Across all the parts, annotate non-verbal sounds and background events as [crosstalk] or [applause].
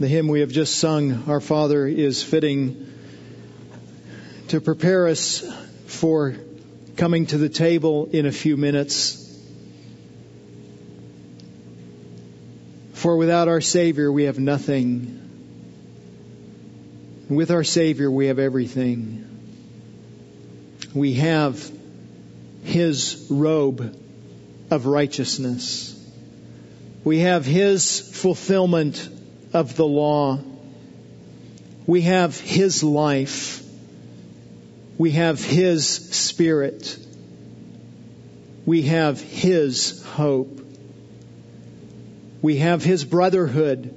The hymn we have just sung, Our Father, is fitting to prepare us for coming to the table in a few minutes. For without our Savior, we have nothing. With our Savior, we have everything. We have His robe of righteousness. We have His fulfillment of the law. We have His life. We have His Spirit. We have His hope. We have His brotherhood.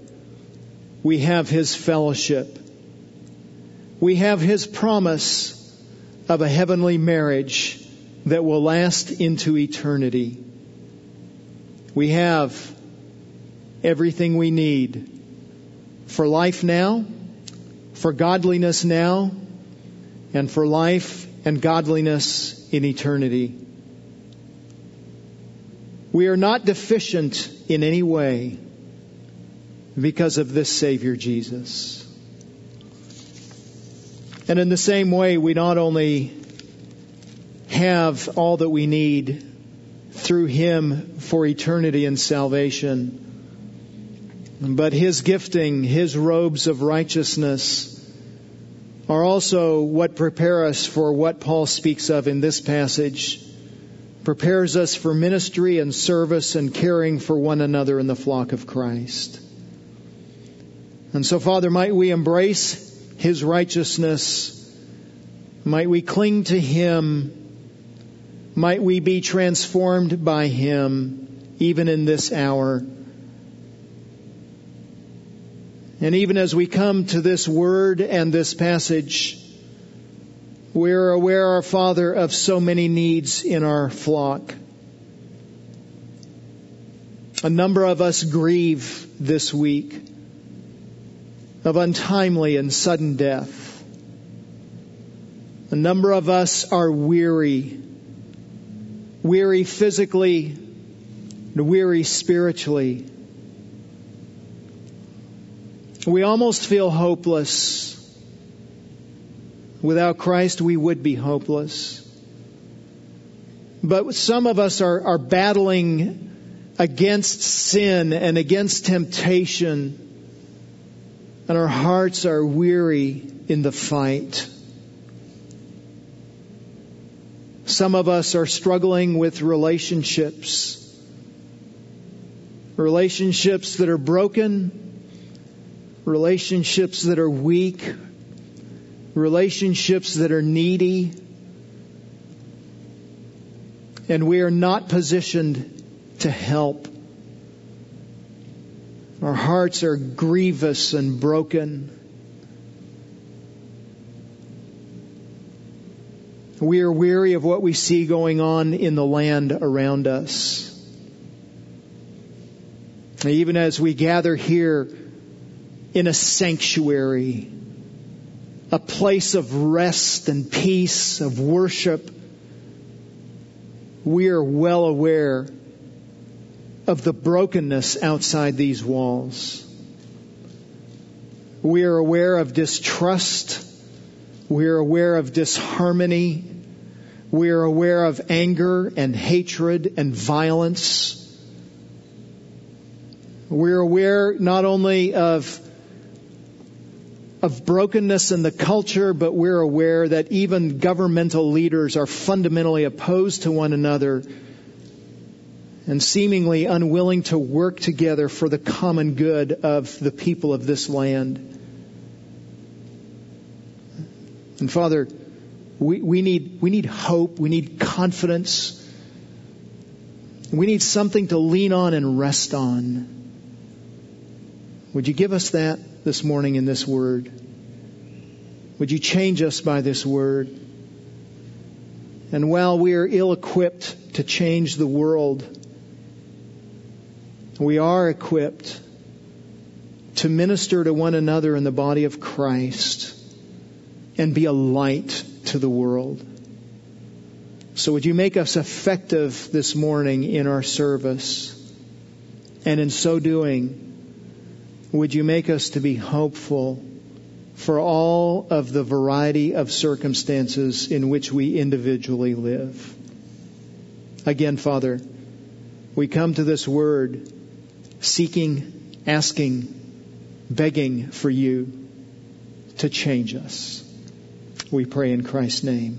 We have His fellowship. We have His promise of a heavenly marriage that will last into eternity. We have everything we need for life now, for godliness now, and for life and godliness in eternity. We are not deficient in any way because of this Savior Jesus. And in the same way, we not only have all that we need through Him for eternity and salvation, but His gifting, His robes of righteousness, are also what prepare us for what Paul speaks of in this passage. Prepares us for ministry and service and caring for one another in the flock of Christ. And so, Father, might we embrace His righteousness. Might we cling to Him. Might we be transformed by Him even in this hour. And even as we come to this word and this passage, we are aware, our Father, of so many needs in our flock. A number of us grieve this week of untimely and sudden death. A number of us are weary, weary physically, and weary spiritually. We almost feel hopeless. Without Christ, we would be hopeless. But some of us are, are battling against sin and against temptation, and our hearts are weary in the fight. Some of us are struggling with relationships, relationships that are broken, relationships that are weak, relationships that are needy, and we are not positioned to help. Our hearts are grievous and broken. We are weary of what we see going on in the land around us. Even as we gather here in a sanctuary, a place of rest and peace, of worship, we are well aware of the brokenness outside these walls. We are aware of distrust. We are aware of disharmony. We are aware of anger and hatred and violence. We're aware not only of of brokenness in the culture, but we're aware that even governmental leaders are fundamentally opposed to one another and seemingly unwilling to work together for the common good of the people of this land. And Father, we, we need we need hope, we need confidence. We need something to lean on and rest on. Would you give us that? This morning in this word. Would you change us by this word? And while we are ill equipped to change the world, we are equipped to minister to one another in the body of Christ and be a light to the world. So would you make us effective this morning in our service? And in so doing, would you make us to be hopeful for all of the variety of circumstances in which we individually live? Again, Father, we come to this word seeking, asking, begging for you to change us. We pray in Christ's name.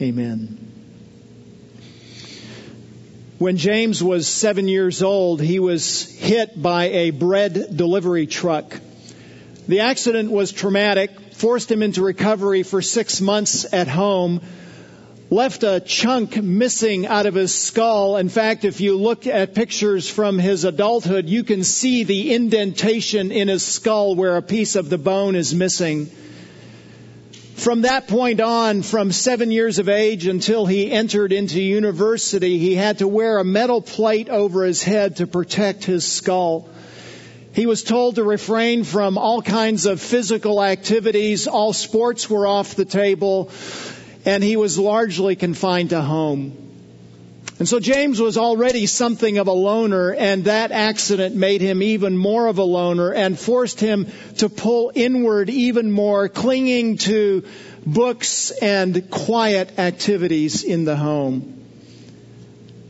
Amen. When James was seven years old, he was hit by a bread delivery truck. The accident was traumatic, forced him into recovery for six months at home, left a chunk missing out of his skull. In fact, if you look at pictures from his adulthood, you can see the indentation in his skull where a piece of the bone is missing. From that point on, from seven years of age until he entered into university, he had to wear a metal plate over his head to protect his skull. He was told to refrain from all kinds of physical activities. All sports were off the table. And he was largely confined to home. And so James was already something of a loner, and that accident made him even more of a loner and forced him to pull inward even more, clinging to books and quiet activities in the home.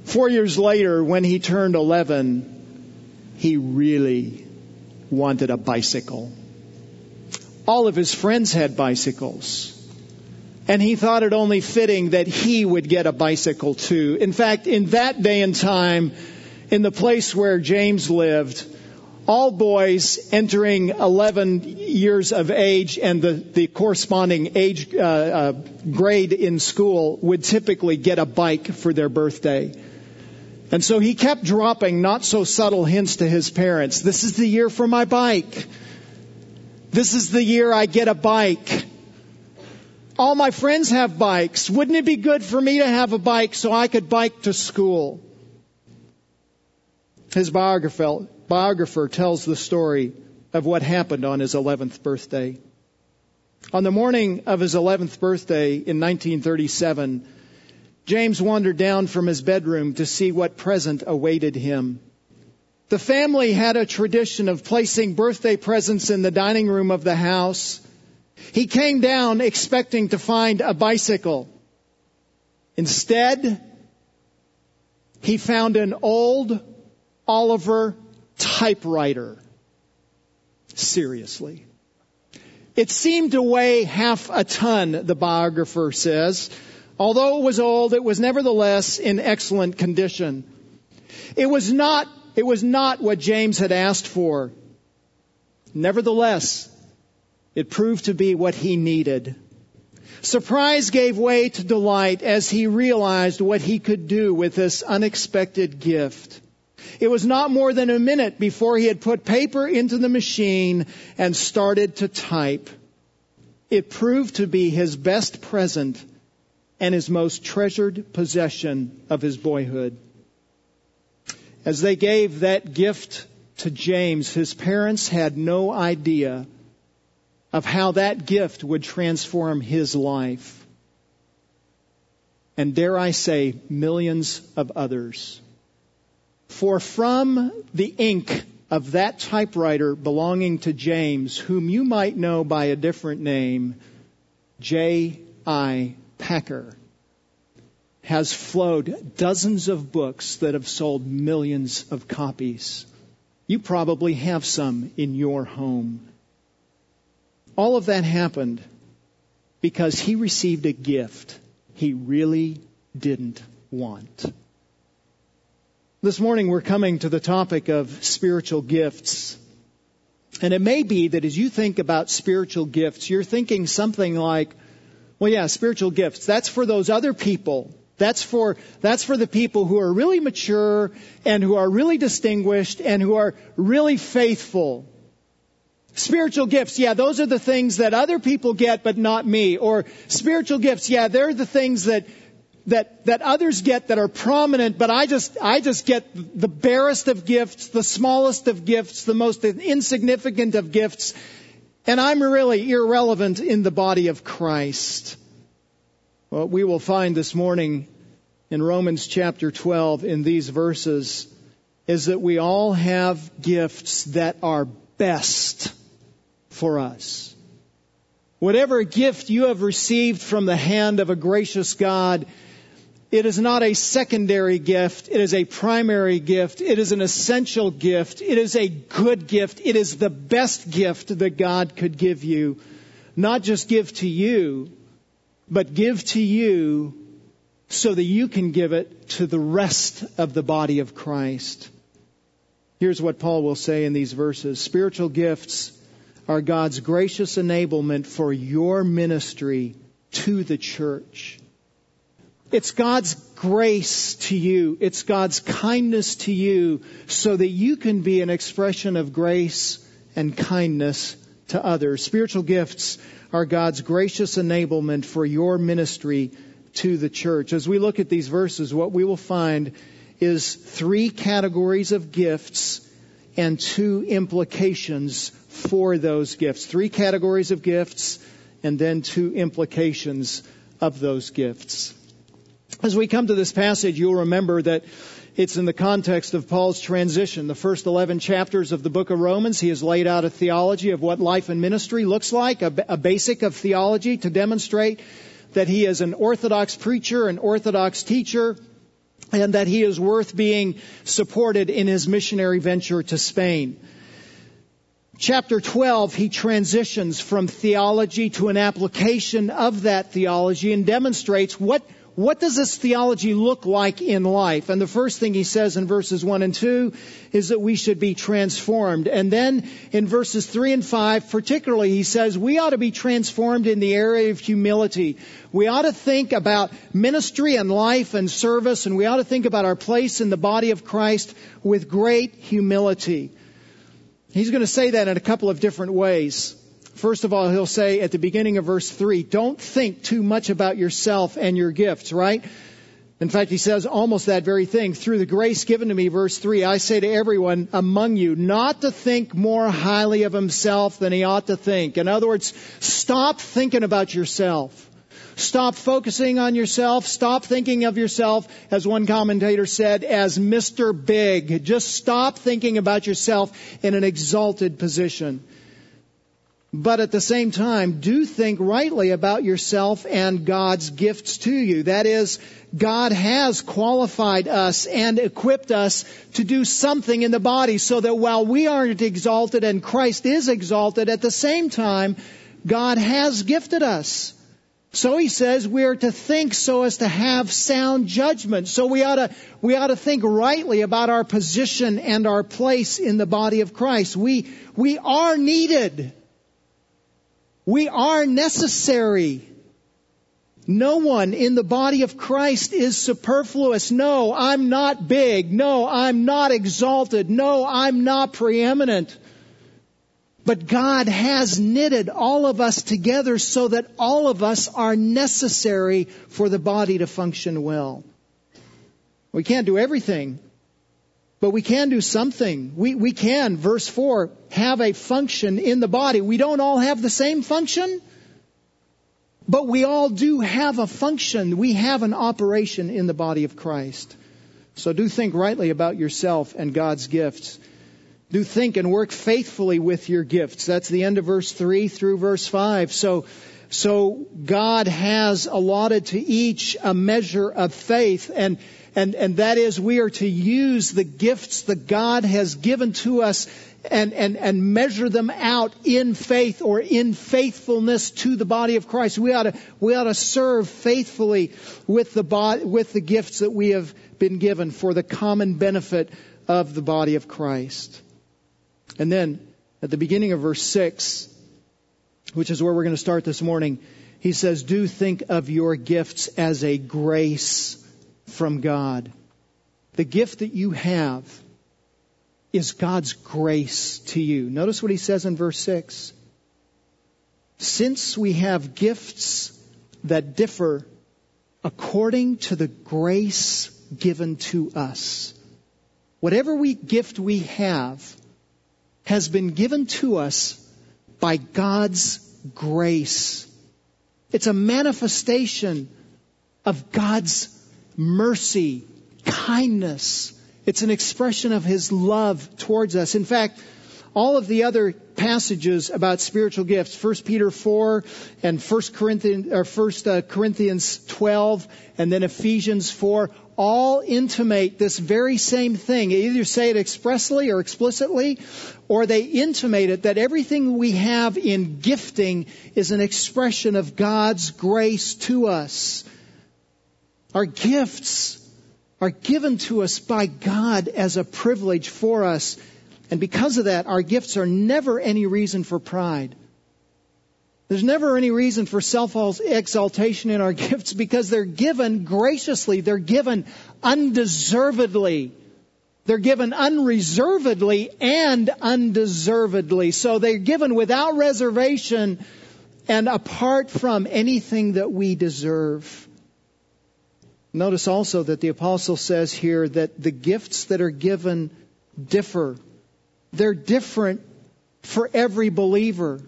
Four years later, when he turned 11, he really wanted a bicycle. All of his friends had bicycles. And he thought it only fitting that he would get a bicycle too. In fact, in that day and time, in the place where James lived, all boys entering 11 years of age and the, the corresponding age uh, uh, grade in school would typically get a bike for their birthday. And so he kept dropping not so subtle hints to his parents. This is the year for my bike. This is the year I get a bike. All my friends have bikes. Wouldn't it be good for me to have a bike so I could bike to school? His biographer, biographer tells the story of what happened on his 11th birthday. On the morning of his 11th birthday in 1937, James wandered down from his bedroom to see what present awaited him. The family had a tradition of placing birthday presents in the dining room of the house he came down expecting to find a bicycle. Instead, he found an old Oliver typewriter. Seriously. It seemed to weigh half a ton, the biographer says. Although it was old, it was nevertheless in excellent condition. It was not, it was not what James had asked for. Nevertheless, it proved to be what he needed. Surprise gave way to delight as he realized what he could do with this unexpected gift. It was not more than a minute before he had put paper into the machine and started to type. It proved to be his best present and his most treasured possession of his boyhood. As they gave that gift to James, his parents had no idea of how that gift would transform his life. And dare I say, millions of others. For from the ink of that typewriter belonging to James, whom you might know by a different name, J.I. Packer, has flowed dozens of books that have sold millions of copies. You probably have some in your home. All of that happened because he received a gift he really didn't want. This morning we're coming to the topic of spiritual gifts. And it may be that as you think about spiritual gifts, you're thinking something like, well, yeah, spiritual gifts. That's for those other people. That's for, that's for the people who are really mature and who are really distinguished and who are really faithful. Spiritual gifts, yeah, those are the things that other people get, but not me. Or spiritual gifts, yeah, they're the things that that that others get that are prominent, but I just I just get the barest of gifts, the smallest of gifts, the most insignificant of gifts, and I'm really irrelevant in the body of Christ. What we will find this morning in Romans chapter 12 in these verses is that we all have gifts that are best for us. Whatever gift you have received from the hand of a gracious God, it is not a secondary gift. It is a primary gift. It is an essential gift. It is a good gift. It is the best gift that God could give you. Not just give to you, but give to you so that you can give it to the rest of the body of Christ. Here's what Paul will say in these verses. Spiritual gifts are God's gracious enablement for your ministry to the church. It's God's grace to you. It's God's kindness to you so that you can be an expression of grace and kindness to others. Spiritual gifts are God's gracious enablement for your ministry to the church. As we look at these verses, what we will find is three categories of gifts and two implications for those gifts. Three categories of gifts and then two implications of those gifts. As we come to this passage, you'll remember that it's in the context of Paul's transition. The first 11 chapters of the book of Romans, he has laid out a theology of what life and ministry looks like, a, a basic of theology to demonstrate that he is an orthodox preacher, an orthodox teacher, and that he is worth being supported in his missionary venture to Spain. Chapter 12, he transitions from theology to an application of that theology and demonstrates what what does this theology look like in life? And the first thing he says in verses 1 and 2 is that we should be transformed. And then in verses 3 and 5, particularly, he says we ought to be transformed in the area of humility. We ought to think about ministry and life and service, and we ought to think about our place in the body of Christ with great humility. He's going to say that in a couple of different ways. First of all, he'll say at the beginning of verse 3, don't think too much about yourself and your gifts, right? In fact, he says almost that very thing. Through the grace given to me, verse 3, I say to everyone among you not to think more highly of himself than he ought to think. In other words, stop thinking about yourself. Stop focusing on yourself. Stop thinking of yourself, as one commentator said, as Mr. Big. Just stop thinking about yourself in an exalted position. But at the same time, do think rightly about yourself and God's gifts to you. That is, God has qualified us and equipped us to do something in the body so that while we aren't exalted and Christ is exalted, at the same time, God has gifted us. So he says we are to think so as to have sound judgment. So we ought to, we ought to think rightly about our position and our place in the body of Christ. We, we are needed. We are necessary. No one in the body of Christ is superfluous. No, I'm not big. No, I'm not exalted. No, I'm not preeminent. But God has knitted all of us together so that all of us are necessary for the body to function well. We can't do everything. But we can do something. We, we can, verse 4, have a function in the body. We don't all have the same function, but we all do have a function. We have an operation in the body of Christ. So do think rightly about yourself and God's gifts. Do think and work faithfully with your gifts. That's the end of verse 3 through verse 5. So, so God has allotted to each a measure of faith and and, and that is we are to use the gifts that God has given to us and, and, and measure them out in faith or in faithfulness to the body of Christ. We ought to, we ought to serve faithfully with the, body, with the gifts that we have been given for the common benefit of the body of Christ. And then at the beginning of verse 6, which is where we're going to start this morning, he says, Do think of your gifts as a grace from God. The gift that you have is God's grace to you. Notice what he says in verse 6. Since we have gifts that differ according to the grace given to us, whatever we, gift we have has been given to us by God's grace. It's a manifestation of God's mercy, kindness. It's an expression of His love towards us. In fact, all of the other passages about spiritual gifts, 1 Peter 4 and 1 Corinthians, or 1 uh, Corinthians 12 and then Ephesians 4, all intimate this very same thing. They either say it expressly or explicitly, or they intimate it that everything we have in gifting is an expression of God's grace to us. Our gifts are given to us by God as a privilege for us. And because of that, our gifts are never any reason for pride. There's never any reason for self exaltation in our [laughs] gifts because they're given graciously. They're given undeservedly. They're given unreservedly and undeservedly. So they're given without reservation and apart from anything that we deserve. Notice also that the apostle says here that the gifts that are given differ. They're different for every believer.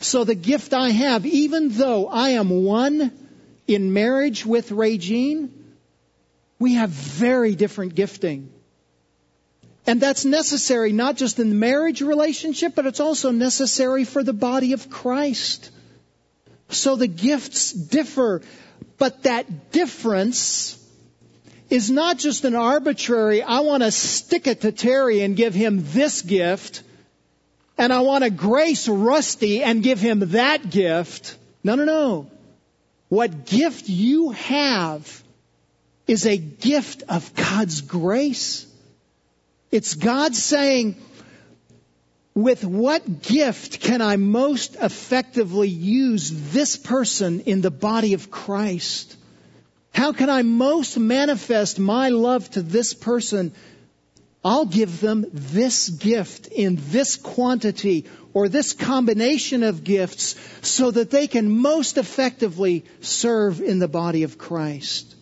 So the gift I have, even though I am one in marriage with Regine, we have very different gifting. And that's necessary not just in the marriage relationship, but it's also necessary for the body of Christ. So the gifts differ, but that difference is not just an arbitrary, I want to stick it to Terry and give him this gift, and I want to grace Rusty and give him that gift. No, no, no. What gift you have is a gift of God's grace. It's God saying, with what gift can I most effectively use this person in the body of Christ? How can I most manifest my love to this person I'll give them this gift in this quantity or this combination of gifts so that they can most effectively serve in the body of Christ.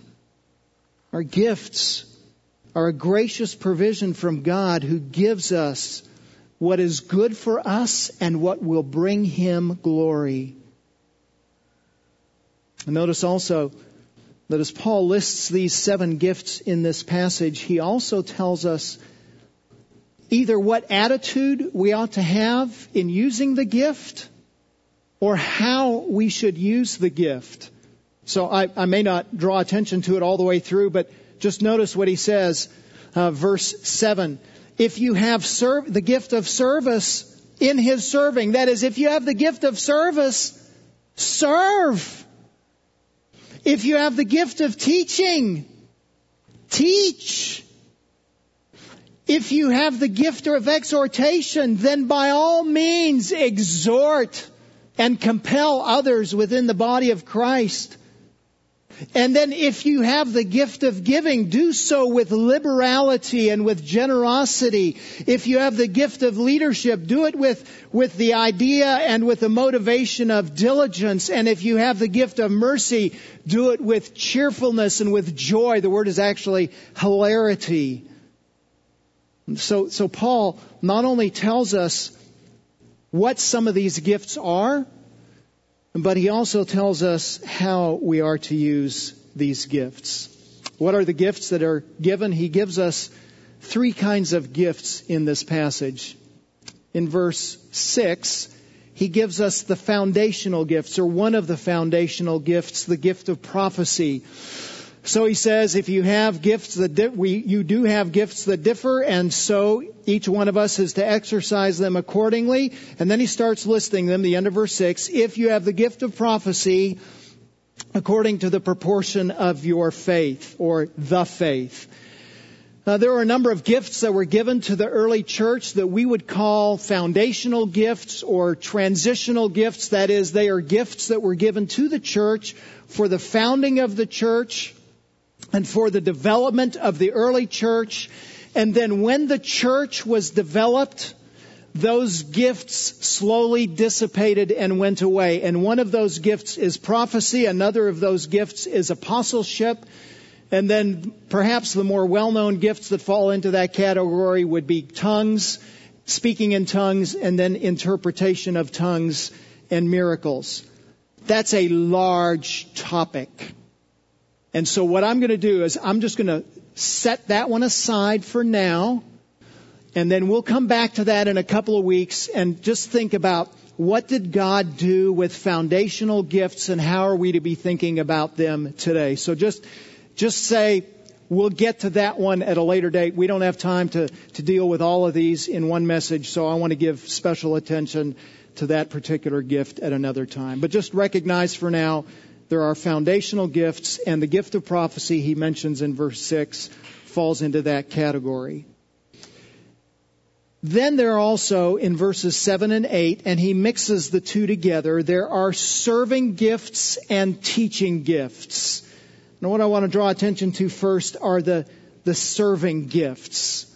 Our gifts are a gracious provision from God who gives us what is good for us and what will bring Him glory. Notice also that as Paul lists these seven gifts in this passage, he also tells us either what attitude we ought to have in using the gift or how we should use the gift. So I, I may not draw attention to it all the way through, but just notice what he says, uh, verse 7. If you have the gift of service in his serving, that is, if you have the gift of service, serve. If you have the gift of teaching, teach. If you have the gift of exhortation, then by all means exhort and compel others within the body of Christ. And then if you have the gift of giving, do so with liberality and with generosity. If you have the gift of leadership, do it with, with the idea and with the motivation of diligence. And if you have the gift of mercy, do it with cheerfulness and with joy. The word is actually hilarity. So, so Paul not only tells us what some of these gifts are, but he also tells us how we are to use these gifts. What are the gifts that are given? He gives us three kinds of gifts in this passage. In verse 6, he gives us the foundational gifts, or one of the foundational gifts, the gift of prophecy. So he says, if you have gifts that di- we, you do have gifts that differ, and so each one of us is to exercise them accordingly. And then he starts listing them, the end of verse 6. If you have the gift of prophecy, according to the proportion of your faith, or the faith. Uh, there were a number of gifts that were given to the early church that we would call foundational gifts or transitional gifts. That is, they are gifts that were given to the church for the founding of the church and for the development of the early church. And then when the church was developed, those gifts slowly dissipated and went away. And one of those gifts is prophecy. Another of those gifts is apostleship. And then perhaps the more well-known gifts that fall into that category would be tongues, speaking in tongues, and then interpretation of tongues and miracles. That's a large topic. And so what I'm going to do is I'm just going to set that one aside for now. And then we'll come back to that in a couple of weeks and just think about what did God do with foundational gifts and how are we to be thinking about them today? So just, just say, we'll get to that one at a later date. We don't have time to, to deal with all of these in one message, so I want to give special attention to that particular gift at another time. But just recognize for now, there are foundational gifts, and the gift of prophecy he mentions in verse 6 falls into that category. Then there are also in verses 7 and 8, and he mixes the two together, there are serving gifts and teaching gifts. Now, what I want to draw attention to first are the, the serving gifts.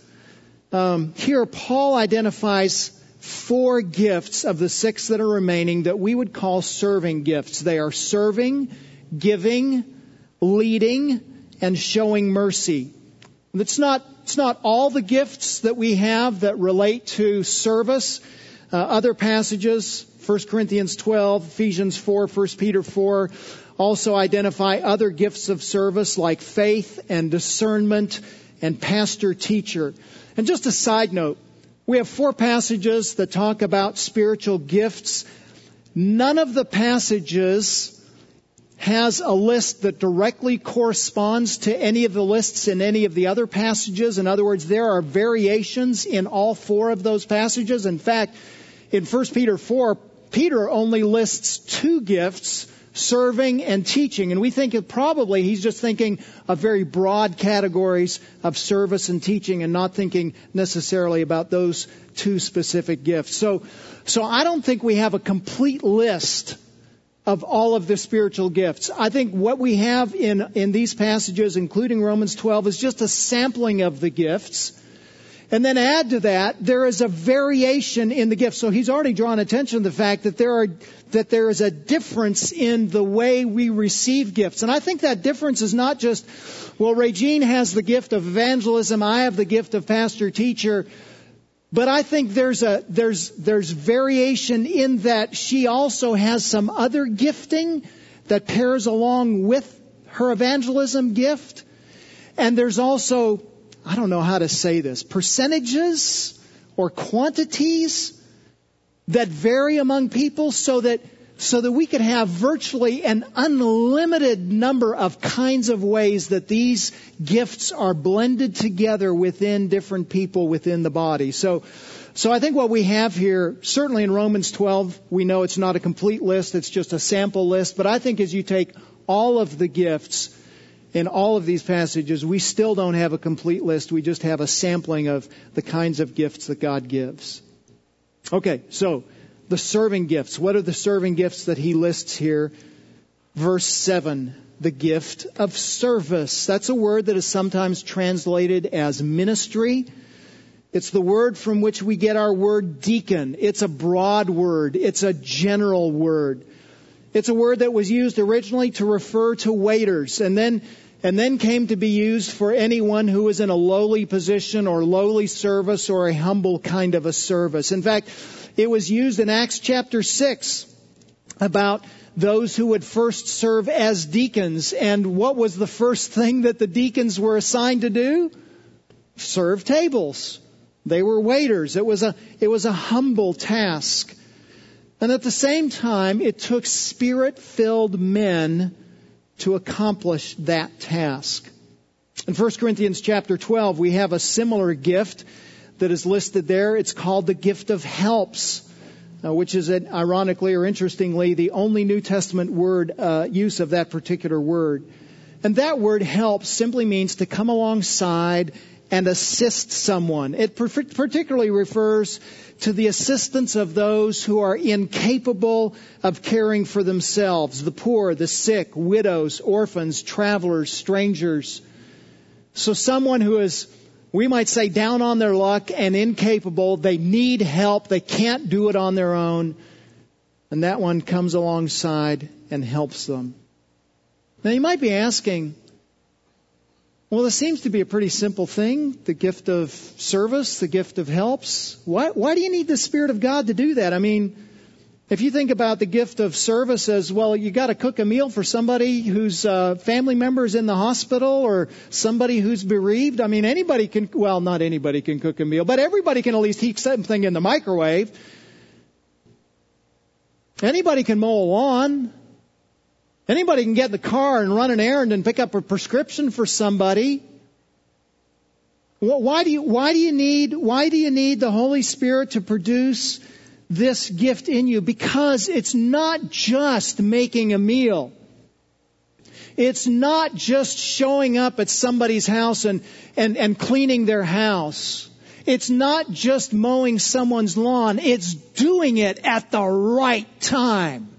Um, here, Paul identifies four gifts of the six that are remaining that we would call serving gifts. They are serving, giving, leading, and showing mercy. It's not, it's not all the gifts that we have that relate to service. Uh, other passages, 1 Corinthians 12, Ephesians 4, 1 Peter 4, also identify other gifts of service like faith and discernment and pastor teacher. And just a side note, we have four passages that talk about spiritual gifts. None of the passages has a list that directly corresponds to any of the lists in any of the other passages. In other words, there are variations in all four of those passages. In fact, in 1 Peter 4, Peter only lists two gifts, serving and teaching. And we think it probably he's just thinking of very broad categories of service and teaching and not thinking necessarily about those two specific gifts. So, so I don't think we have a complete list of all of the spiritual gifts. I think what we have in, in these passages, including Romans 12, is just a sampling of the gifts. And then add to that, there is a variation in the gifts. So he's already drawn attention to the fact that there are, that there is a difference in the way we receive gifts. And I think that difference is not just, well, Regine has the gift of evangelism, I have the gift of pastor teacher. But I think there's a, there's, there's variation in that she also has some other gifting that pairs along with her evangelism gift. And there's also, I don't know how to say this, percentages or quantities that vary among people so that so that we could have virtually an unlimited number of kinds of ways that these gifts are blended together within different people within the body. So, so I think what we have here, certainly in Romans 12, we know it's not a complete list, it's just a sample list, but I think as you take all of the gifts in all of these passages, we still don't have a complete list, we just have a sampling of the kinds of gifts that God gives. Okay, so the serving gifts. What are the serving gifts that he lists here? Verse 7, the gift of service. That's a word that is sometimes translated as ministry. It's the word from which we get our word deacon. It's a broad word. It's a general word. It's a word that was used originally to refer to waiters and then and then came to be used for anyone who was in a lowly position or lowly service or a humble kind of a service. In fact, it was used in Acts chapter 6 about those who would first serve as deacons. And what was the first thing that the deacons were assigned to do? Serve tables. They were waiters. It was a, it was a humble task. And at the same time, it took spirit filled men to accomplish that task. In 1 Corinthians chapter 12, we have a similar gift that is listed there. It's called the gift of helps, uh, which is, an, ironically or interestingly, the only New Testament word uh, use of that particular word. And that word help simply means to come alongside and assist someone. It particularly refers to the assistance of those who are incapable of caring for themselves, the poor, the sick, widows, orphans, travelers, strangers. So someone who is we might say down on their luck and incapable. They need help. They can't do it on their own. And that one comes alongside and helps them. Now you might be asking, well, this seems to be a pretty simple thing. The gift of service, the gift of helps. Why, why do you need the Spirit of God to do that? I mean, If you think about the gift of service as well, you got to cook a meal for somebody whose uh, family member is in the hospital or somebody who's bereaved. I mean, anybody can, well, not anybody can cook a meal, but everybody can at least heat something in the microwave. Anybody can mow a lawn. Anybody can get in the car and run an errand and pick up a prescription for somebody. Why do you, why do you need, why do you need the Holy Spirit to produce this gift in you because it's not just making a meal. It's not just showing up at somebody's house and, and, and cleaning their house. It's not just mowing someone's lawn. It's doing it at the right time.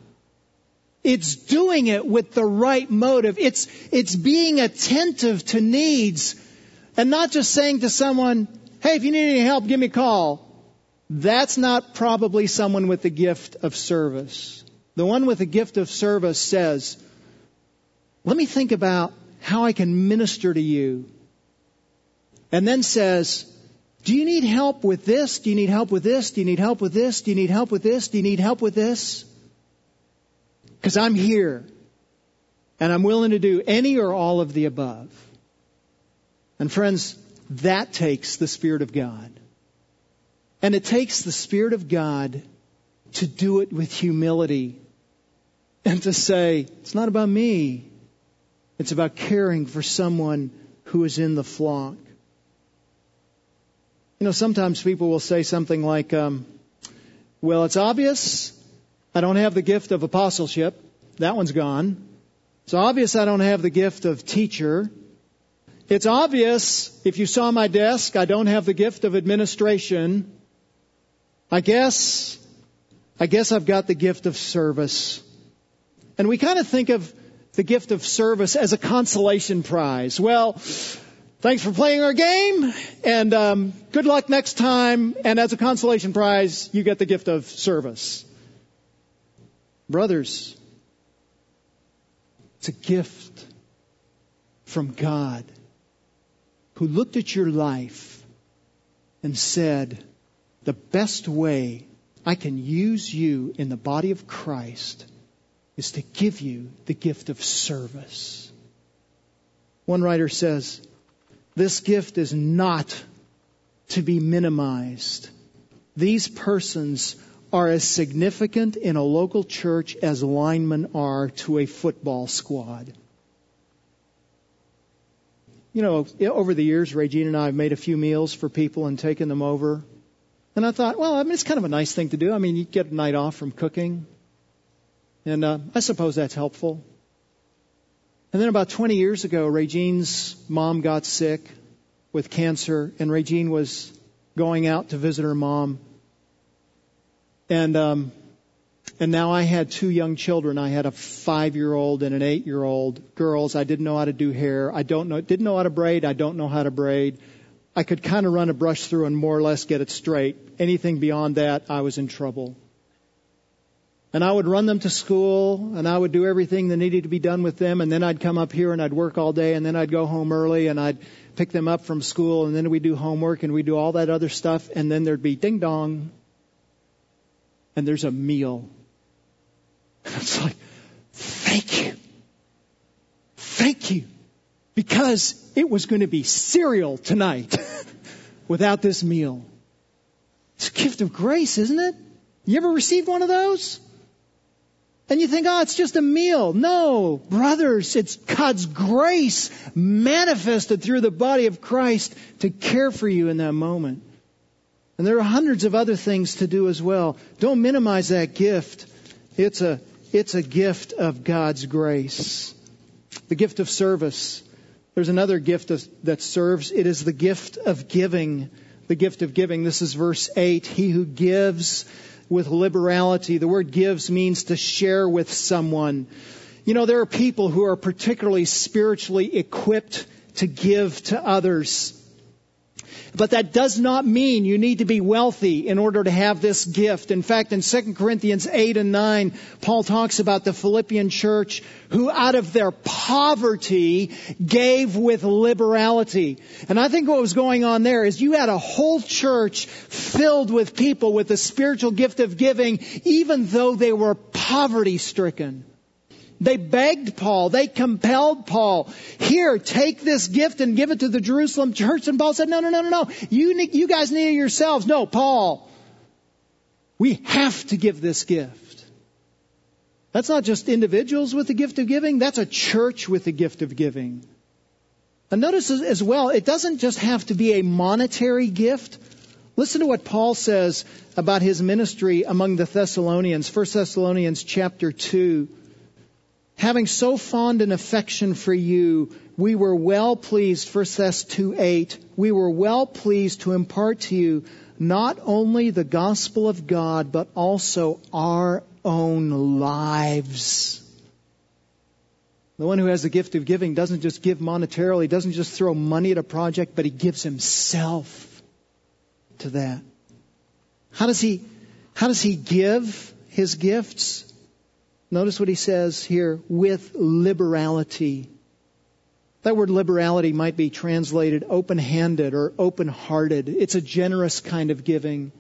It's doing it with the right motive. It's, it's being attentive to needs and not just saying to someone, hey, if you need any help, give me a call. That's not probably someone with the gift of service. The one with the gift of service says, let me think about how I can minister to you. And then says, do you need help with this? Do you need help with this? Do you need help with this? Do you need help with this? Do you need help with this? Because I'm here. And I'm willing to do any or all of the above. And friends, that takes the Spirit of God. And it takes the Spirit of God to do it with humility and to say, it's not about me. It's about caring for someone who is in the flock. You know, sometimes people will say something like, um, well, it's obvious I don't have the gift of apostleship. That one's gone. It's obvious I don't have the gift of teacher. It's obvious if you saw my desk, I don't have the gift of administration. I guess, I guess I've got the gift of service. And we kind of think of the gift of service as a consolation prize. Well, thanks for playing our game, and um, good luck next time. And as a consolation prize, you get the gift of service. Brothers, it's a gift from God who looked at your life and said, the best way I can use you in the body of Christ is to give you the gift of service. One writer says, this gift is not to be minimized. These persons are as significant in a local church as linemen are to a football squad. You know, over the years, Regine and I have made a few meals for people and taken them over. And I thought, well, I mean, it's kind of a nice thing to do. I mean, you get a night off from cooking. And uh, I suppose that's helpful. And then about 20 years ago, Regine's mom got sick with cancer, and Regine was going out to visit her mom. And um, and now I had two young children. I had a five-year-old and an eight-year-old girls. I didn't know how to do hair. I don't know, didn't know how to braid. I don't know how to braid. I could kind of run a brush through and more or less get it straight. Anything beyond that, I was in trouble. And I would run them to school and I would do everything that needed to be done with them and then I'd come up here and I'd work all day and then I'd go home early and I'd pick them up from school and then we'd do homework and we'd do all that other stuff and then there'd be ding dong and there's a meal. It's like, thank you. Thank you because it was going to be cereal tonight [laughs] without this meal. It's a gift of grace, isn't it? You ever received one of those? And you think, oh, it's just a meal. No, brothers, it's God's grace manifested through the body of Christ to care for you in that moment. And there are hundreds of other things to do as well. Don't minimize that gift. It's a, it's a gift of God's grace. The gift of service. There's another gift of, that serves. It is the gift of giving. The gift of giving. This is verse 8. He who gives with liberality. The word gives means to share with someone. You know, there are people who are particularly spiritually equipped to give to others. But that does not mean you need to be wealthy in order to have this gift. In fact, in 2 Corinthians 8 and 9, Paul talks about the Philippian church who out of their poverty gave with liberality. And I think what was going on there is you had a whole church filled with people with the spiritual gift of giving, even though they were poverty stricken. They begged Paul. They compelled Paul. Here, take this gift and give it to the Jerusalem church. And Paul said, no, no, no, no, no. You, you guys need it yourselves. No, Paul. We have to give this gift. That's not just individuals with the gift of giving. That's a church with the gift of giving. And notice as well, it doesn't just have to be a monetary gift. Listen to what Paul says about his ministry among the Thessalonians. 1 Thessalonians chapter 2 having so fond an affection for you, we were well pleased, 1 Thess 2 8, we were well pleased to impart to you not only the gospel of God, but also our own lives. The one who has the gift of giving doesn't just give monetarily, doesn't just throw money at a project, but he gives himself to that. How does he, how does he give his gifts? Notice what he says here with liberality. That word liberality might be translated open handed or open hearted. It's a generous kind of giving.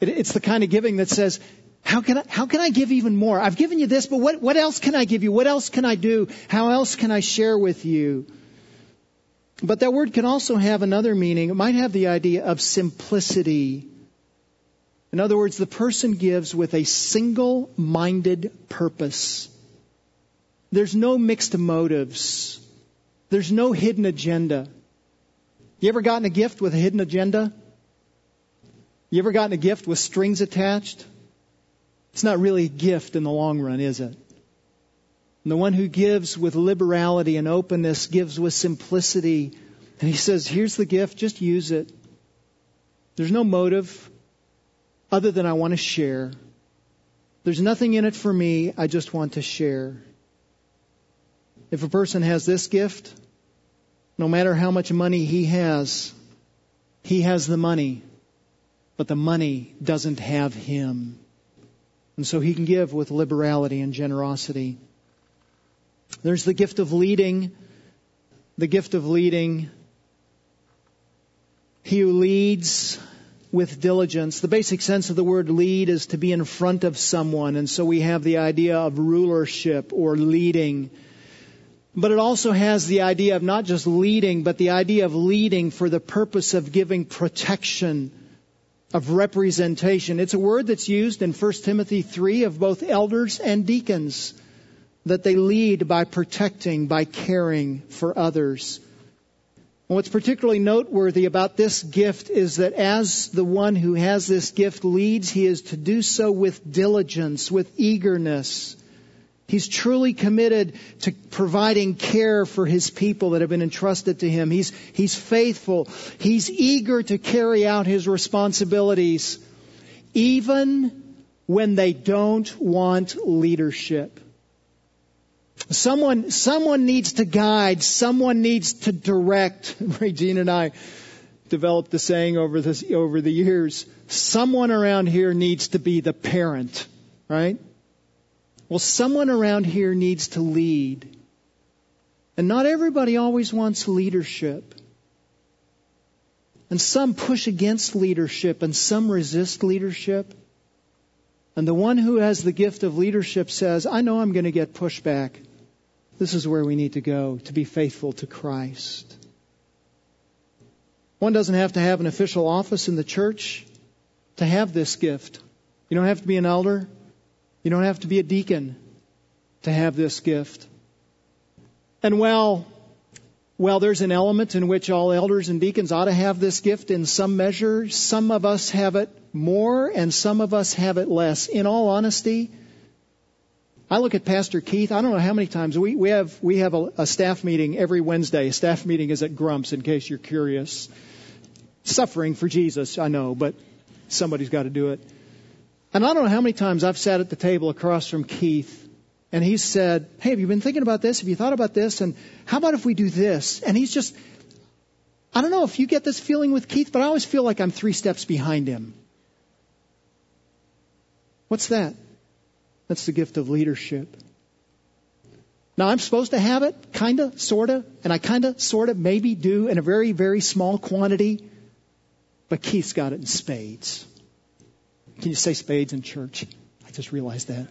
it's the kind of giving that says, how can, I, how can I give even more? I've given you this, but what, what else can I give you? What else can I do? How else can I share with you? But that word can also have another meaning. It might have the idea of simplicity in other words, the person gives with a single minded purpose. There's no mixed motives. There's no hidden agenda. You ever gotten a gift with a hidden agenda? You ever gotten a gift with strings attached? It's not really a gift in the long run, is it? And the one who gives with liberality and openness gives with simplicity. And he says, here's the gift, just use it. There's no motive other than I want to share. There's nothing in it for me. I just want to share. If a person has this gift, no matter how much money he has, he has the money, but the money doesn't have him. And so he can give with liberality and generosity. There's the gift of leading. The gift of leading. He who leads with diligence. The basic sense of the word lead is to be in front of someone, and so we have the idea of rulership or leading. But it also has the idea of not just leading, but the idea of leading for the purpose of giving protection, of representation. It's a word that's used in 1 Timothy 3 of both elders and deacons, that they lead by protecting, by caring for others. And what's particularly noteworthy about this gift is that as the one who has this gift leads, he is to do so with diligence, with eagerness. He's truly committed to providing care for his people that have been entrusted to him. He's, he's faithful. He's eager to carry out his responsibilities, even when they don't want leadership. Someone, someone needs to guide. Someone needs to direct. [laughs] Regine and I developed the saying over this, over the years. Someone around here needs to be the parent, right? Well, someone around here needs to lead. And not everybody always wants leadership. And some push against leadership and some resist leadership. And the one who has the gift of leadership says, I know I'm going to get pushback. This is where we need to go to be faithful to Christ. One doesn't have to have an official office in the church to have this gift. You don't have to be an elder. You don't have to be a deacon to have this gift. And while, well, there's an element in which all elders and deacons ought to have this gift in some measure, some of us have it more and some of us have it less. In all honesty, I look at Pastor Keith. I don't know how many times we, we have we have a, a staff meeting every Wednesday. A staff meeting is at Grumps, in case you're curious. Suffering for Jesus, I know, but somebody's got to do it. And I don't know how many times I've sat at the table across from Keith, and he said, "Hey, have you been thinking about this? Have you thought about this? And how about if we do this?" And he's just I don't know if you get this feeling with Keith, but I always feel like I'm three steps behind him. What's that? That's the gift of leadership. Now I'm supposed to have it, kinda, sorta, and I kinda, sorta, maybe do in a very, very small quantity. But Keith's got it in spades. Can you say spades in church? I just realized that.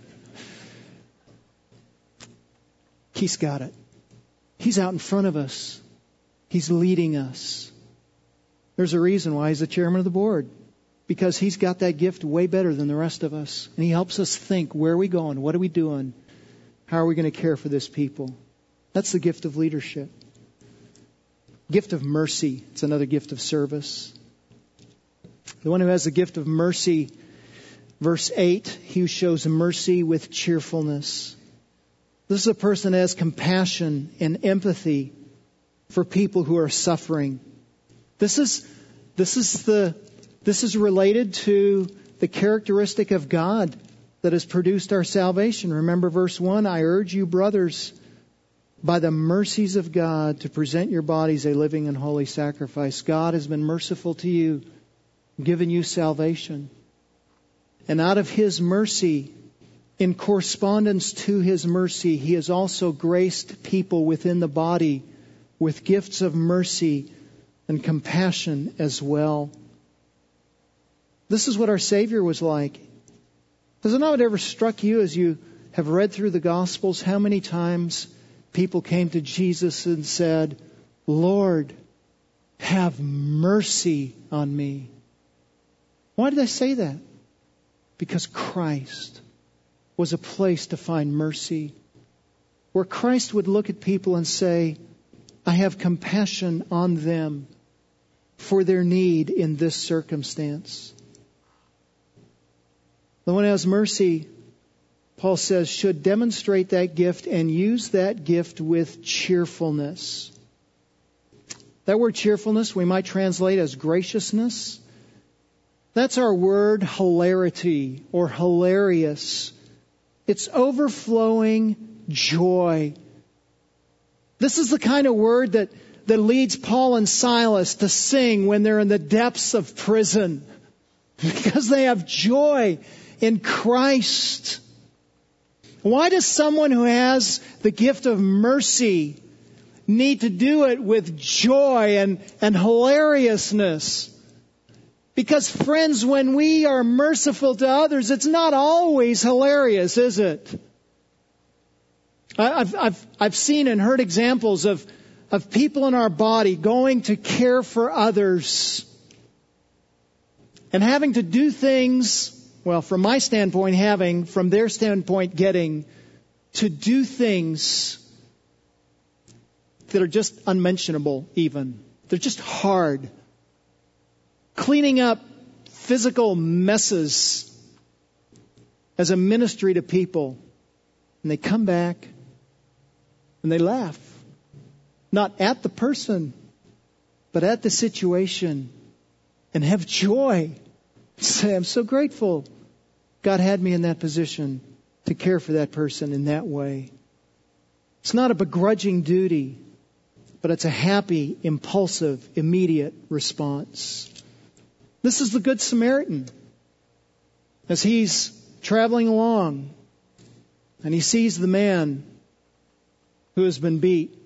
Keith's got it. He's out in front of us. He's leading us. There's a reason why he's the chairman of the board. Because he's got that gift way better than the rest of us. And he helps us think where are we going? What are we doing? How are we going to care for this people? That's the gift of leadership. Gift of mercy. It's another gift of service. The one who has the gift of mercy, verse 8, he who shows mercy with cheerfulness. This is a person that has compassion and empathy for people who are suffering. This is, this is the, this is related to the characteristic of God that has produced our salvation. Remember verse 1 I urge you, brothers, by the mercies of God, to present your bodies a living and holy sacrifice. God has been merciful to you, given you salvation. And out of His mercy, in correspondence to His mercy, He has also graced people within the body with gifts of mercy and compassion as well. This is what our Savior was like. Has it not ever struck you as you have read through the Gospels how many times people came to Jesus and said, Lord, have mercy on me? Why did I say that? Because Christ was a place to find mercy, where Christ would look at people and say, I have compassion on them for their need in this circumstance. The one who has mercy, Paul says, should demonstrate that gift and use that gift with cheerfulness. That word cheerfulness we might translate as graciousness. That's our word hilarity or hilarious. It's overflowing joy. This is the kind of word that, that leads Paul and Silas to sing when they're in the depths of prison. [laughs] Because they have joy in Christ. Why does someone who has the gift of mercy need to do it with joy and, and hilariousness? Because friends, when we are merciful to others, it's not always hilarious, is it? I've, I've, I've seen and heard examples of, of people in our body going to care for others and having to do things well, from my standpoint, having, from their standpoint, getting to do things that are just unmentionable, even. They're just hard. Cleaning up physical messes as a ministry to people. And they come back and they laugh. Not at the person, but at the situation and have joy say, I'm so grateful God had me in that position to care for that person in that way. It's not a begrudging duty, but it's a happy, impulsive, immediate response. This is the Good Samaritan. As he's traveling along and he sees the man who has been beat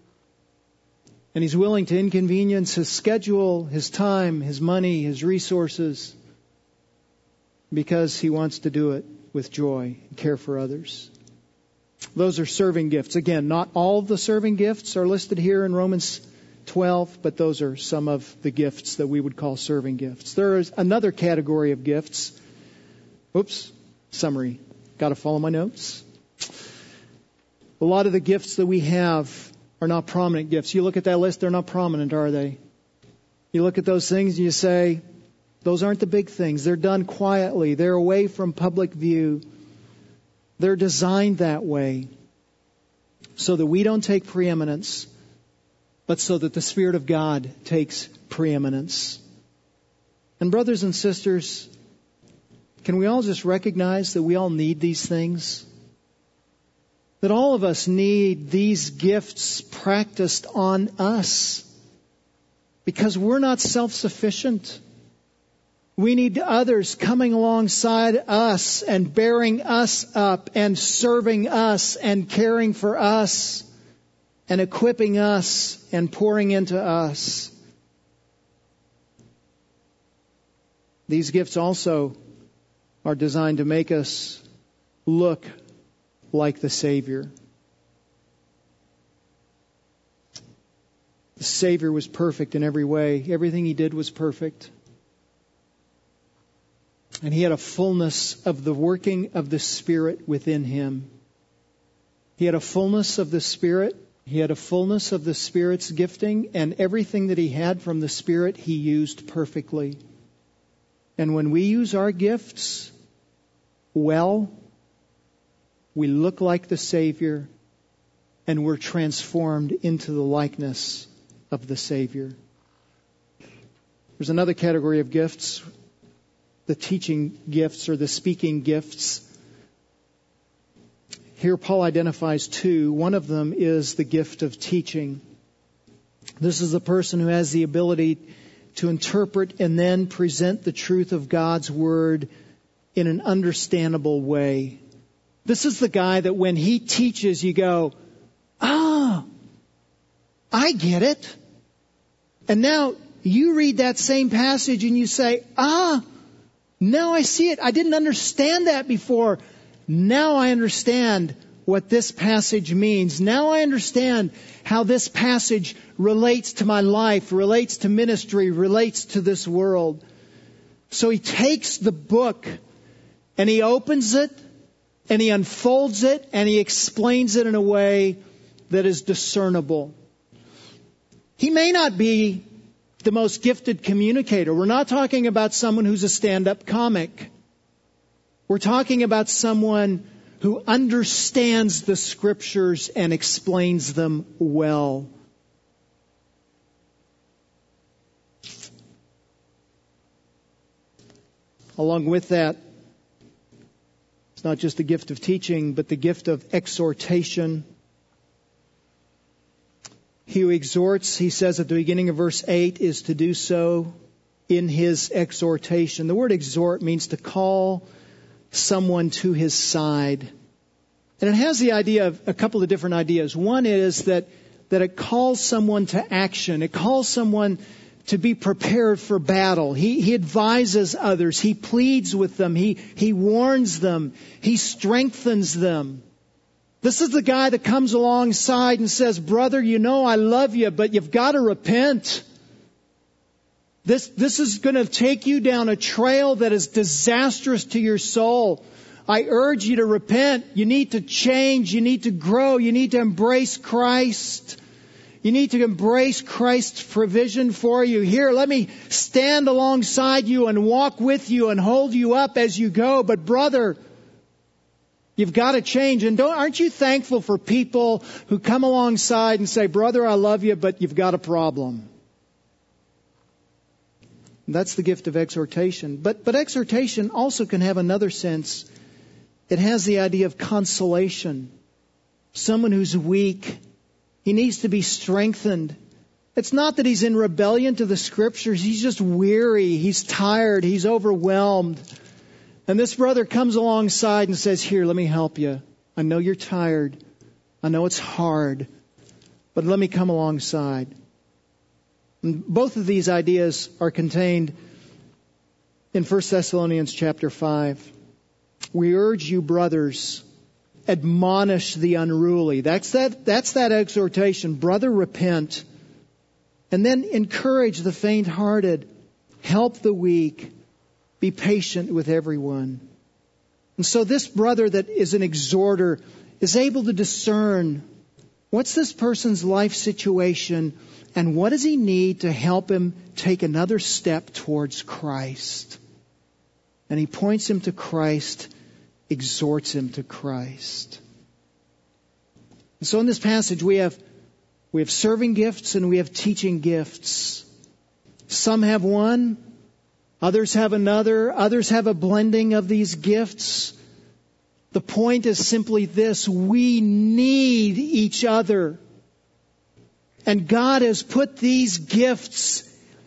and he's willing to inconvenience his schedule, his time, his money, his resources because he wants to do it with joy and care for others. Those are serving gifts. Again, not all the serving gifts are listed here in Romans 12, but those are some of the gifts that we would call serving gifts. There is another category of gifts. Oops, summary. Got to follow my notes. A lot of the gifts that we have are not prominent gifts. You look at that list, they're not prominent, are they? You look at those things and you say, those aren't the big things. They're done quietly. They're away from public view. They're designed that way so that we don't take preeminence, but so that the Spirit of God takes preeminence. And brothers and sisters, can we all just recognize that we all need these things? That all of us need these gifts practiced on us. because we're not self sufficient. We need others coming alongside us and bearing us up and serving us and caring for us and equipping us and pouring into us. These gifts also are designed to make us look like the Savior. The Savior was perfect in every way. Everything he did was perfect. And he had a fullness of the working of the Spirit within him. He had a fullness of the Spirit. He had a fullness of the Spirit's gifting, and everything that he had from the Spirit he used perfectly. And when we use our gifts well, we look like the Savior, and we're transformed into the likeness of the Savior. There's another category of gifts the teaching gifts or the speaking gifts. Here, Paul identifies two. One of them is the gift of teaching. This is the person who has the ability to interpret and then present the truth of God's Word in an understandable way. This is the guy that when he teaches, you go, ah, I get it. And now you read that same passage and you say, ah, now I see it. I didn't understand that before. Now I understand what this passage means. Now I understand how this passage relates to my life, relates to ministry, relates to this world. So he takes the book and he opens it and he unfolds it and he explains it in a way that is discernible. He may not be the most gifted communicator. We're not talking about someone who's a stand-up comic. We're talking about someone who understands the scriptures and explains them well. Along with that, it's not just the gift of teaching, but the gift of exhortation he who exhorts, he says at the beginning of verse 8, is to do so in his exhortation. The word exhort means to call someone to his side. And it has the idea of a couple of different ideas. One is that, that it calls someone to action. It calls someone to be prepared for battle. He, he advises others. He pleads with them. He, he warns them. He strengthens them. This is the guy that comes alongside and says, brother, you know I love you, but you've got to repent. This, this is going to take you down a trail that is disastrous to your soul. I urge you to repent. You need to change. You need to grow. You need to embrace Christ. You need to embrace Christ's provision for you. Here, let me stand alongside you and walk with you and hold you up as you go. But brother, You've got to change. And don't, aren't you thankful for people who come alongside and say, brother, I love you, but you've got a problem? That's the gift of exhortation. But, but exhortation also can have another sense. It has the idea of consolation. Someone who's weak. He needs to be strengthened. It's not that he's in rebellion to the scriptures. He's just weary. He's tired. He's overwhelmed. And this brother comes alongside and says, Here, let me help you. I know you're tired. I know it's hard, but let me come alongside. Both of these ideas are contained in 1 Thessalonians chapter 5. We urge you, brothers, admonish the unruly. That's that, that's that exhortation. Brother, repent. And then encourage the faint hearted. Help the weak be patient with everyone. And so this brother that is an exhorter is able to discern what's this person's life situation and what does he need to help him take another step towards Christ. And he points him to Christ, exhorts him to Christ. And so in this passage we have we have serving gifts and we have teaching gifts. Some have one, Others have another. Others have a blending of these gifts. The point is simply this. We need each other. And God has put these gifts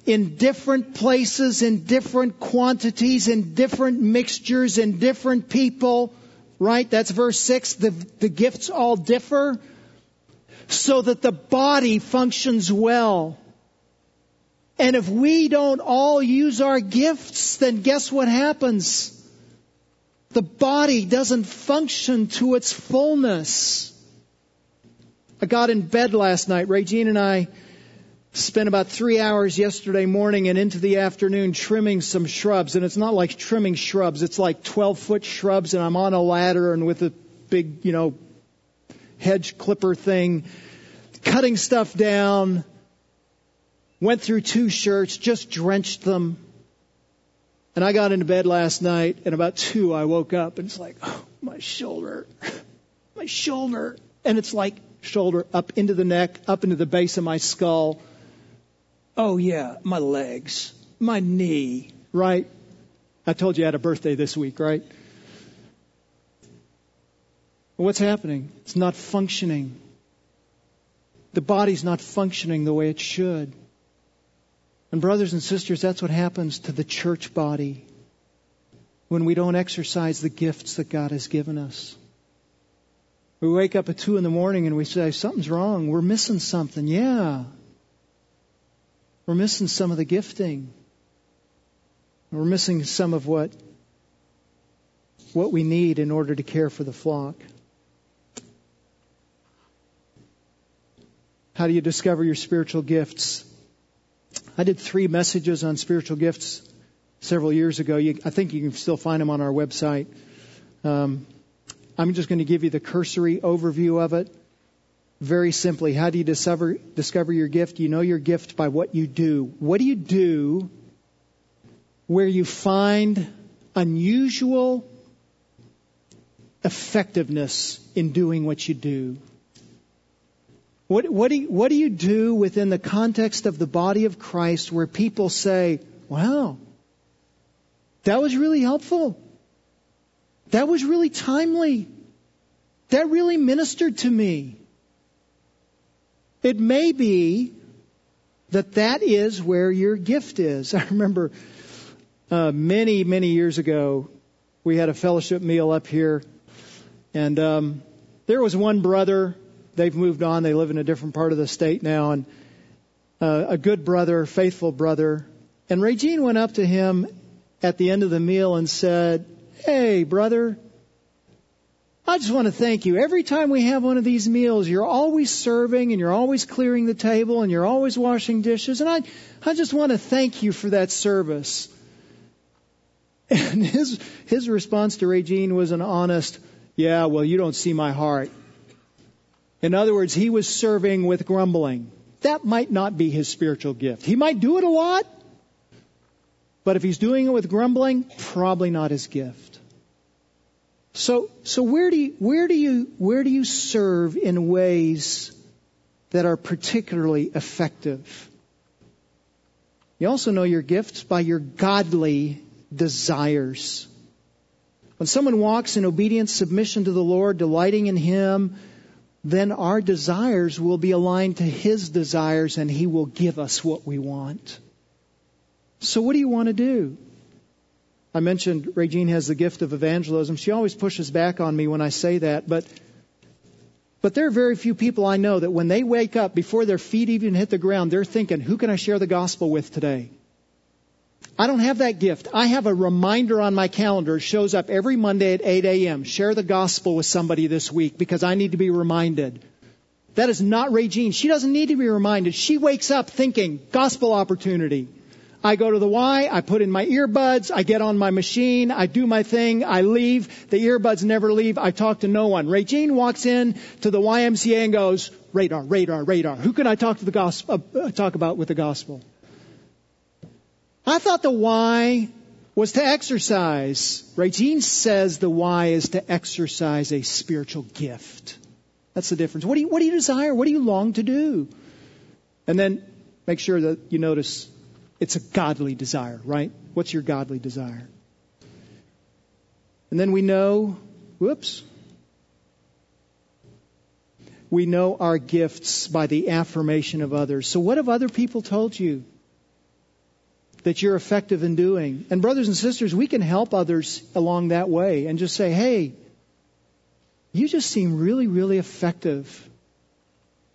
in different places, in different quantities, in different mixtures, in different people. Right? That's verse 6. The, the gifts all differ so that the body functions well. And if we don't all use our gifts, then guess what happens? The body doesn't function to its fullness. I got in bed last night. Regine and I spent about three hours yesterday morning and into the afternoon trimming some shrubs. And it's not like trimming shrubs. It's like 12 foot shrubs and I'm on a ladder and with a big, you know, hedge clipper thing, cutting stuff down, Went through two shirts, just drenched them. And I got into bed last night, and about two, I woke up, and it's like, oh, my shoulder, [laughs] my shoulder. And it's like shoulder up into the neck, up into the base of my skull. Oh, yeah, my legs, my knee, right? I told you I had a birthday this week, right? What's happening? It's not functioning. The body's not functioning the way it should. And, brothers and sisters, that's what happens to the church body when we don't exercise the gifts that God has given us. We wake up at 2 in the morning and we say, Something's wrong. We're missing something. Yeah. We're missing some of the gifting. We're missing some of what, what we need in order to care for the flock. How do you discover your spiritual gifts? I did three messages on spiritual gifts several years ago. You, I think you can still find them on our website. Um, I'm just going to give you the cursory overview of it. Very simply, how do you discover, discover your gift? You know your gift by what you do. What do you do where you find unusual effectiveness in doing what you do? What, what, do you, what do you do within the context of the body of Christ where people say, wow, that was really helpful. That was really timely. That really ministered to me. It may be that that is where your gift is. [laughs] I remember uh, many, many years ago, we had a fellowship meal up here, and um, there was one brother they've moved on. They live in a different part of the state now, and uh, a good brother, faithful brother. And Regine went up to him at the end of the meal and said, "Hey, brother." I just want to thank you. Every time we have one of these meals, you're always serving and you're always clearing the table and you're always washing dishes. And I, I just want to thank you for that service. [laughs] And his, his response to Regine was an honest, yeah, well, you don't see my heart. In other words, he was serving with grumbling. That might not be his spiritual gift. He might do it a lot, but if he's doing it with grumbling, probably not his gift. So, so where do you, where do you, where do you serve in ways that are particularly effective? You also know your gifts by your godly desires. When someone walks in obedience, submission to the Lord, delighting in Him, then our desires will be aligned to His desires and He will give us what we want. So, what do you want to do? I mentioned Regine has the gift of evangelism. She always pushes back on me when I say that, but but there are very few people I know that when they wake up, before their feet even hit the ground, they're thinking, who can I share the gospel with today? I don't have that gift. I have a reminder on my calendar. It shows up every Monday at 8 a.m. Share the gospel with somebody this week because I need to be reminded. That is not Regine. She doesn't need to be reminded. She wakes up thinking, gospel opportunity. I go to the Y, I put in my earbuds, I get on my machine, I do my thing, I leave. The earbuds never leave. I talk to no one. Ray Regine walks in to the YMCA and goes, radar, radar, radar. Who can I talk to the gospel, uh, talk about with the gospel? I thought the Y was to exercise. Ray Regine says the Y is to exercise a spiritual gift. That's the difference. What do you, what do you desire? What do you long to do? And then make sure that you notice it's a godly desire, right? What's your godly desire? And then we know, whoops, we know our gifts by the affirmation of others. So what have other people told you? that you're effective in doing. And brothers and sisters, we can help others along that way and just say, hey, you just seem really, really effective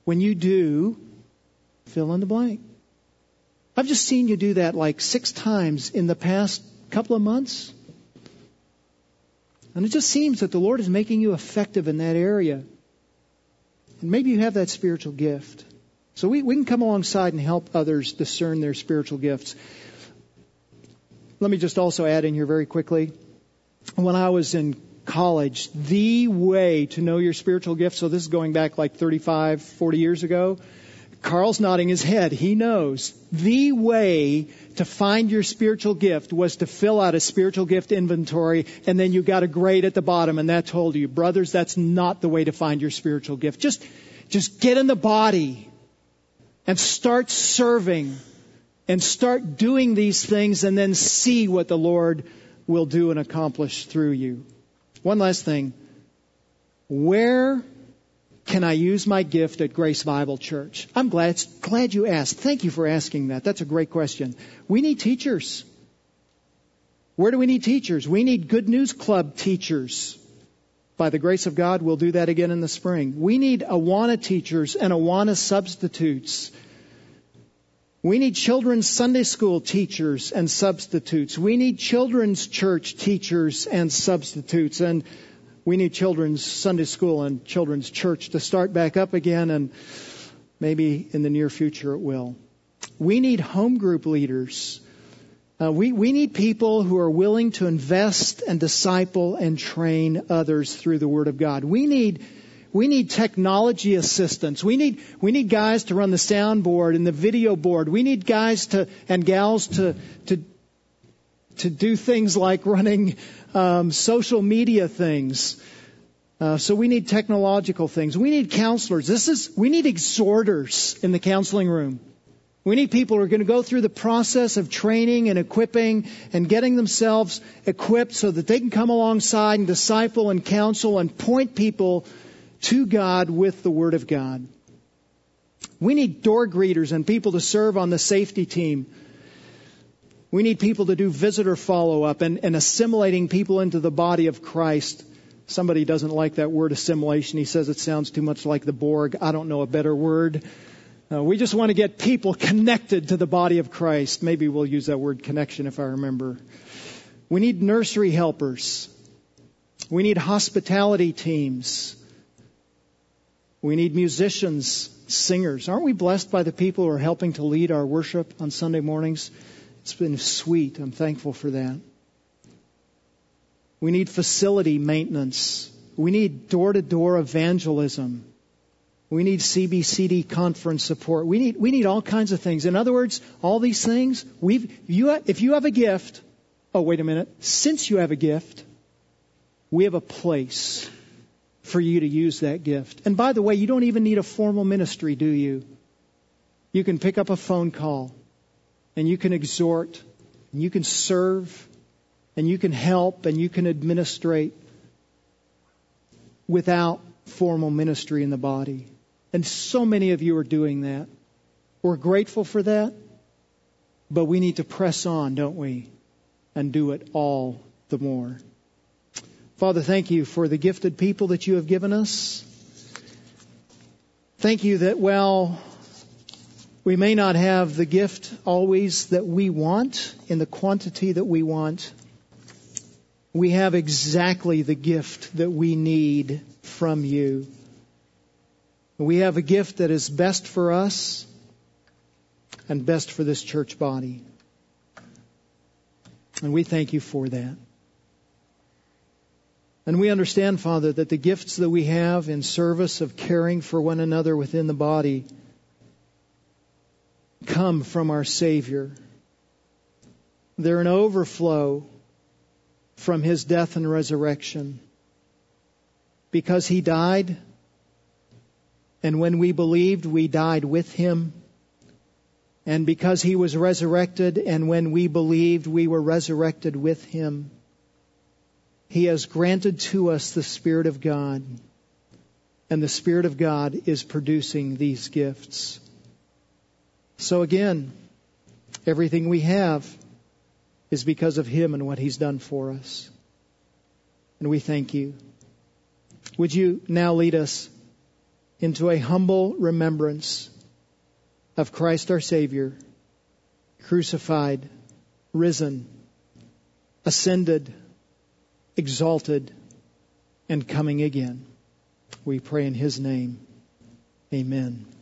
when you do fill in the blank. I've just seen you do that like six times in the past couple of months. And it just seems that the Lord is making you effective in that area. And maybe you have that spiritual gift. So we, we can come alongside and help others discern their spiritual gifts. Let me just also add in here very quickly. When I was in college, the way to know your spiritual gift, so this is going back like 35, 40 years ago, Carl's nodding his head. He knows the way to find your spiritual gift was to fill out a spiritual gift inventory and then you got a grade at the bottom and that told you, brothers, that's not the way to find your spiritual gift. Just, just get in the body and start serving and start doing these things and then see what the Lord will do and accomplish through you. One last thing. Where can I use my gift at Grace Bible Church? I'm glad, glad you asked. Thank you for asking that. That's a great question. We need teachers. Where do we need teachers? We need Good News Club teachers. By the grace of God, we'll do that again in the spring. We need Awana teachers and Awana substitutes. We need children's Sunday school teachers and substitutes. We need children's church teachers and substitutes. And we need children's Sunday school and children's church to start back up again, and maybe in the near future it will. We need home group leaders. Uh, we, we need people who are willing to invest and disciple and train others through the Word of God. We need we need technology assistance. We need we need guys to run the soundboard and the video board. We need guys to and gals to to to do things like running um, social media things. Uh, so we need technological things. We need counselors. This is we need exhorters in the counseling room. We need people who are going to go through the process of training and equipping and getting themselves equipped so that they can come alongside and disciple and counsel and point people to God with the Word of God. We need door greeters and people to serve on the safety team we need people to do visitor follow up and, and assimilating people into the body of Christ. Somebody doesn't like that word assimilation. He says it sounds too much like the Borg. I don't know a better word. Uh, we just want to get people [laughs] connected to the body of Christ. Maybe we'll use that word connection if I remember. We need nursery helpers. We need hospitality teams. We need musicians, singers. Aren't we blessed by the people who are helping to lead our worship on Sunday mornings? It's been sweet. I'm thankful for that. We need facility maintenance. We need door to door evangelism. We need CBCD conference support. We need, we need all kinds of things. In other words, all these things, we've, you, if you have a gift, oh, wait a minute. Since you have a gift, we have a place for you to use that gift. And by the way, you don't even need a formal ministry, do you? You can pick up a phone call and you can exhort, and you can serve, and you can help, and you can administrate without formal ministry in the body. And so many of you are doing that. We're grateful for that, but we need to press on, don't we? And do it all the more. Father, thank you for the gifted people that you have given us. Thank you that, well, we may not have the gift always that we want in the quantity that we want. We have exactly the gift that we need from you. We have a gift that is best for us and best for this church body. And we thank you for that. And we understand, Father, that the gifts that we have in service of caring for one another within the body come from our Savior. They're an overflow from His death and resurrection. Because He died, and when we believed, we died with Him. And because He was resurrected, and when we believed, we were resurrected with Him. He has granted to us the Spirit of God, and the Spirit of God is producing these gifts. So again, Everything we have is because of Him and what He's done for us. And we thank you. Would you now lead us into a humble remembrance of Christ our Savior, crucified, risen, ascended, exalted, and coming again. We pray in His name. Amen.